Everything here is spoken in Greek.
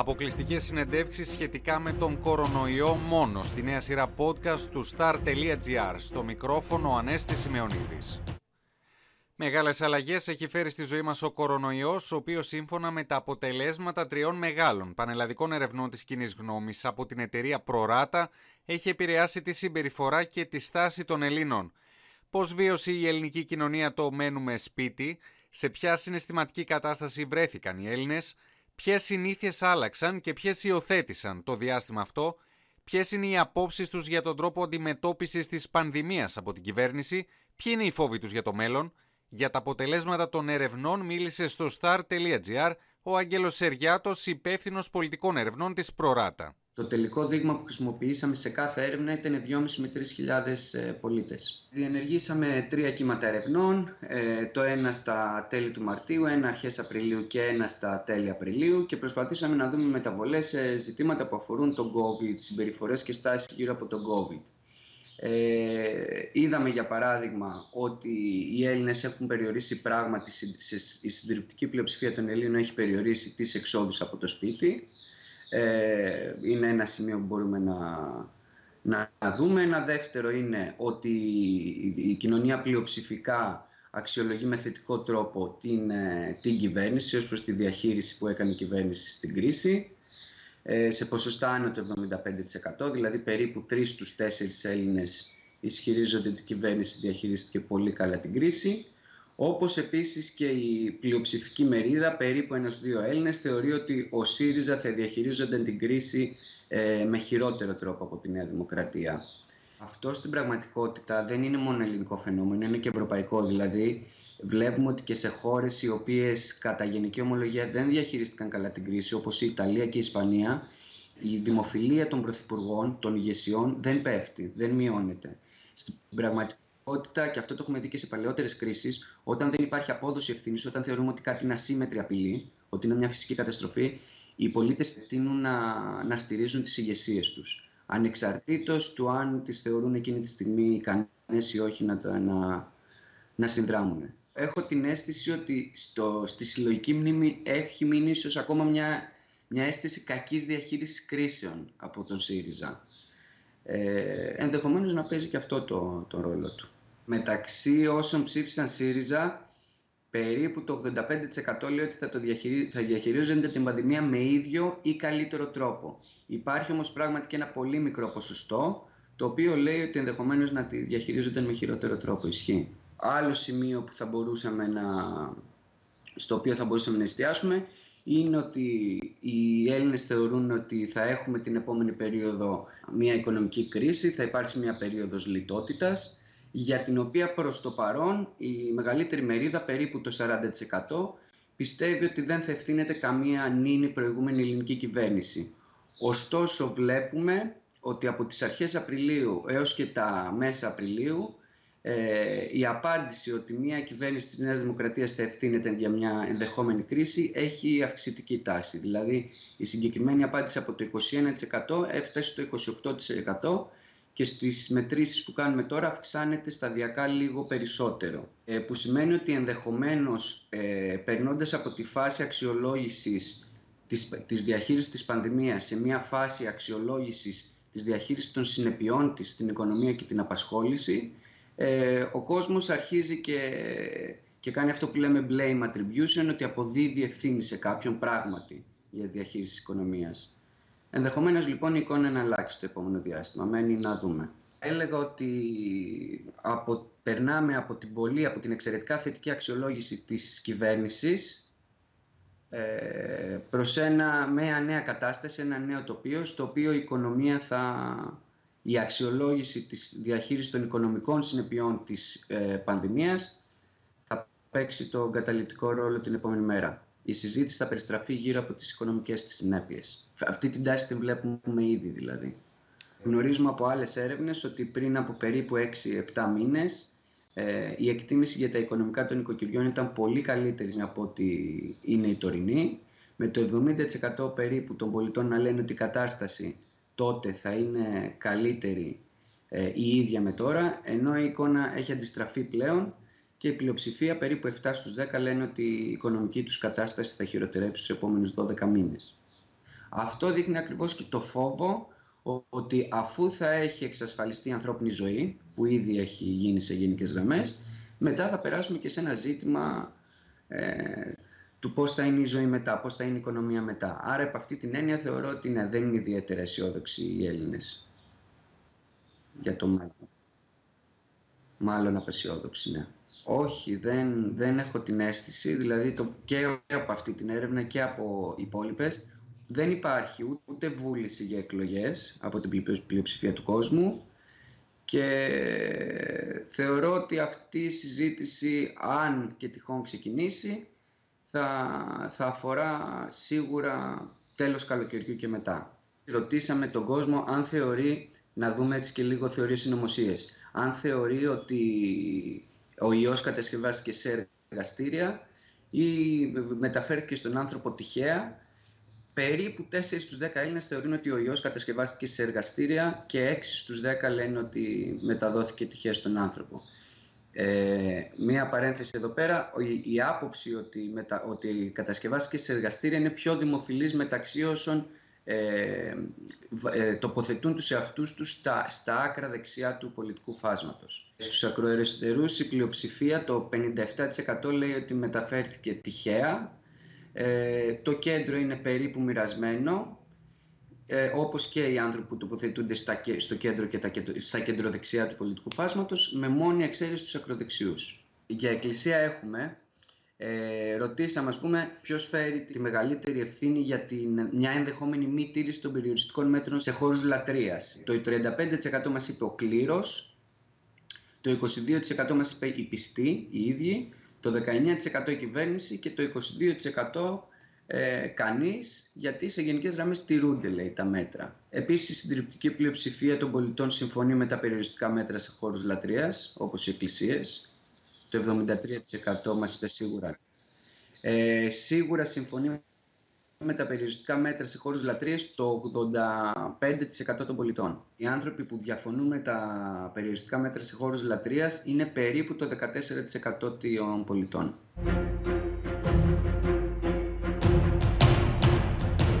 Αποκλειστικές συνεντεύξεις σχετικά με τον κορονοϊό μόνο στη νέα σειρά podcast του star.gr. Στο μικρόφωνο Ανέστης Σημεωνίδης. Μεγάλες αλλαγές έχει φέρει στη ζωή μας ο κορονοϊός, ο οποίος σύμφωνα με τα αποτελέσματα τριών μεγάλων πανελλαδικών ερευνών της κοινής γνώμης από την εταιρεία Προράτα, έχει επηρεάσει τη συμπεριφορά και τη στάση των Ελλήνων. Πώς βίωσε η ελληνική κοινωνία το μένουμε σπίτι, σε ποια συναισθηματική κατάσταση βρέθηκαν οι Έλληνες, ποιες συνήθειες άλλαξαν και ποιες υιοθέτησαν το διάστημα αυτό, ποιες είναι οι απόψεις τους για τον τρόπο αντιμετώπισης της πανδημίας από την κυβέρνηση, ποιοι είναι οι φόβοι τους για το μέλλον, για τα αποτελέσματα των ερευνών μίλησε στο star.gr ο Άγγελος Σεριάτος, υπεύθυνος πολιτικών ερευνών της Προράτα. Το τελικό δείγμα που χρησιμοποιήσαμε σε κάθε έρευνα ήταν 2.500 με 3.000 ε, πολίτες. Διενεργήσαμε τρία κύματα ερευνών, ε, το ένα στα τέλη του Μαρτίου, ένα αρχές Απριλίου και ένα στα τέλη Απριλίου και προσπαθήσαμε να δούμε μεταβολές σε ζητήματα που αφορούν τον COVID, συμπεριφορές και στάσεις γύρω από τον COVID. Ε, είδαμε για παράδειγμα ότι οι Έλληνες έχουν περιορίσει πράγματι, η συντριπτική πλειοψηφία των Ελλήνων έχει περιορίσει τις εξόδους από το σπίτι. Ε, είναι ένα σημείο που μπορούμε να, να δούμε. Ένα δεύτερο είναι ότι η κοινωνία πλειοψηφικά αξιολογεί με θετικό τρόπο την, ε, την κυβέρνηση ως προς τη διαχείριση που έκανε η κυβέρνηση στην κρίση. Ε, σε ποσοστά άνω το 75%, δηλαδή περίπου 3 στους 4 Έλληνες ισχυρίζονται ότι η κυβέρνηση διαχειρίστηκε πολύ καλά την κρίση. Όπως επίσης και η πλειοψηφική μερίδα, περίπου ένας δύο Έλληνες, θεωρεί ότι ο ΣΥΡΙΖΑ θα διαχειρίζονται την κρίση ε, με χειρότερο τρόπο από τη Νέα Δημοκρατία. Αυτό στην πραγματικότητα δεν είναι μόνο ελληνικό φαινόμενο, είναι και ευρωπαϊκό. Δηλαδή, βλέπουμε ότι και σε χώρες οι οποίες κατά γενική ομολογία δεν διαχειρίστηκαν καλά την κρίση, όπως η Ιταλία και η Ισπανία, η δημοφιλία των πρωθυπουργών, των ηγεσιών δεν πέφτει, δεν μειώνεται. Στην πραγματικότητα, και αυτό το έχουμε δει και σε παλαιότερες κρίσεις, όταν δεν υπάρχει απόδοση ευθύνης, όταν θεωρούμε ότι κάτι είναι ασύμετρη απειλή, ότι είναι μια φυσική καταστροφή, οι πολίτες τείνουν να, να στηρίζουν τις ηγεσίες τους. Ανεξαρτήτως του αν τις θεωρούν εκείνη τη στιγμή ικανές ή όχι να, να, να συνδράμουν έχω την αίσθηση ότι στο, στη συλλογική μνήμη έχει μείνει ίσως ακόμα μια, μια αίσθηση κακής διαχείρισης κρίσεων από τον ΣΥΡΙΖΑ. Ε, ενδεχομένως να παίζει και αυτό το, το ρόλο του. Μεταξύ όσων ψήφισαν ΣΥΡΙΖΑ, περίπου το 85% λέει ότι θα, το θα διαχειρίζονται την πανδημία με ίδιο ή καλύτερο τρόπο. Υπάρχει όμως πράγματι και ένα πολύ μικρό ποσοστό, το οποίο λέει ότι ενδεχομένως να τη διαχειρίζονται με χειρότερο τρόπο. Ισχύει. Άλλο σημείο που θα μπορούσαμε να, στο οποίο θα μπορούσαμε να εστιάσουμε είναι ότι οι Έλληνες θεωρούν ότι θα έχουμε την επόμενη περίοδο μια οικονομική κρίση, θα υπάρξει μια περίοδος λιτότητας, για την οποία προς το παρόν η μεγαλύτερη μερίδα, περίπου το 40%, πιστεύει ότι δεν θα ευθύνεται καμία νύνη προηγούμενη ελληνική κυβέρνηση. Ωστόσο βλέπουμε ότι από τις αρχές Απριλίου έως και τα μέσα Απριλίου ε, η απάντηση ότι μια κυβέρνηση της Νέας Δημοκρατίας θα ευθύνεται για μια ενδεχόμενη κρίση έχει αυξητική τάση. Δηλαδή η συγκεκριμένη απάντηση από το 21% έφτασε στο 28% και στις μετρήσεις που κάνουμε τώρα αυξάνεται σταδιακά λίγο περισσότερο. Ε, που σημαίνει ότι ενδεχομένως ε, περνώντας από τη φάση αξιολόγησης της, της διαχείρισης της πανδημίας σε μια φάση αξιολόγησης της διαχείρισης των συνεπειών της στην οικονομία και την απασχόληση ε, ο κόσμος αρχίζει και, και κάνει αυτό που λέμε blame attribution, ότι αποδίδει ευθύνη σε κάποιον πράγματι για τη διαχείριση της οικονομίας. Ενδεχομένως λοιπόν η εικόνα να αλλάξει το επόμενο διάστημα, μένει να δούμε. Έλεγα ότι από, περνάμε από την πολύ, από την εξαιρετικά θετική αξιολόγηση της κυβέρνησης ε, προς ένα, μια νέα κατάσταση, ένα νέο τοπίο, στο οποίο η οικονομία θα, η αξιολόγηση της διαχείρισης των οικονομικών συνεπειών της ε, πανδημίας θα παίξει τον καταλητικό ρόλο την επόμενη μέρα. Η συζήτηση θα περιστραφεί γύρω από τις οικονομικές της συνέπειες. Αυτή την τάση την βλέπουμε ήδη δηλαδή. Γνωρίζουμε από άλλες έρευνες ότι πριν από περίπου 6-7 μήνες ε, η εκτίμηση για τα οικονομικά των οικοκυριών ήταν πολύ καλύτερη από ό,τι είναι η τωρινή. Με το 70% περίπου των πολιτών να λένε ότι η κατάσταση τότε θα είναι καλύτερη ε, η ίδια με τώρα, ενώ η εικόνα έχει αντιστραφεί πλέον και η πλειοψηφία, περίπου 7 στους 10, λένε ότι η οικονομική τους κατάσταση θα χειροτερέψει στους επόμενους 12 μήνες. Αυτό δείχνει ακριβώς και το φόβο ότι αφού θα έχει εξασφαλιστεί η ανθρώπινη ζωή, που ήδη έχει γίνει σε γενικές γραμμές, μετά θα περάσουμε και σε ένα ζήτημα ε, του πώς θα είναι η ζωή μετά, πώς θα είναι η οικονομία μετά. Άρα, από αυτή την έννοια θεωρώ ότι ναι, δεν είναι ιδιαίτερα αισιόδοξοι οι Έλληνες για το μέλλον. Μάλλον απεσιόδοξοι, ναι. Όχι, δεν, δεν έχω την αίσθηση, δηλαδή το, και από αυτή την έρευνα και από υπόλοιπες, δεν υπάρχει ούτε βούληση για εκλογές από την πλειοψηφία του κόσμου και θεωρώ ότι αυτή η συζήτηση, αν και τυχόν ξεκινήσει, θα, θα αφορά σίγουρα τέλος καλοκαιριού και μετά. Ρωτήσαμε τον κόσμο αν θεωρεί, να δούμε έτσι και λίγο θεωρίες συνωμοσίες, αν θεωρεί ότι ο ιός κατασκευάστηκε σε εργαστήρια ή μεταφέρθηκε στον άνθρωπο τυχαία. Περίπου 4 στους 10 Έλληνες θεωρούν ότι ο ιός κατασκευάστηκε σε εργαστήρια και 6 στους 10 λένε ότι μεταδόθηκε τυχαία στον άνθρωπο. Ε, μία παρένθεση εδώ πέρα, η, η άποψη ότι, μετα, ότι κατασκευάστηκε σε εργαστήρια είναι πιο δημοφιλής μεταξύ όσων ε, ε, τοποθετούν τους εαυτούς τους στα, στα άκρα δεξιά του πολιτικού φάσματος. Στους ακροαριστερούς η πλειοψηφία, το 57% λέει ότι μεταφέρθηκε τυχαία, ε, το κέντρο είναι περίπου μοιρασμένο, ε, όπως και οι άνθρωποι που τοποθετούνται στα, στο κέντρο και τα, στα κεντροδεξιά του πολιτικού φάσματος, με μόνη εξαίρεση στους ακροδεξιούς. Για εκκλησία έχουμε ε, ρωτήσαμε, ας πούμε, ποιος φέρει τη μεγαλύτερη ευθύνη για την, μια ενδεχόμενη μη τήρηση των περιοριστικών μέτρων σε χώρους λατρείας. Το 35% μας είπε ο κλήρος, το 22% μας είπε οι πιστοί, οι ίδιοι, το 19% η κυβέρνηση και το 22% ε, κανείς, γιατί σε γενικές γραμμές τηρούνται, λέει, τα μέτρα. Επίσης, η συντριπτική πλειοψηφία των πολιτών συμφωνεί με τα περιοριστικά μέτρα σε χώρους λατρείας, όπως οι εκκλησίες. Το 73% μας είπε σίγουρα. Ε, σίγουρα συμφωνεί με τα περιοριστικά μέτρα σε χώρους λατρείας το 85% των πολιτών. Οι άνθρωποι που διαφωνούν με τα περιοριστικά μέτρα σε χώρους λατρείας είναι περίπου το 14% των πολιτών.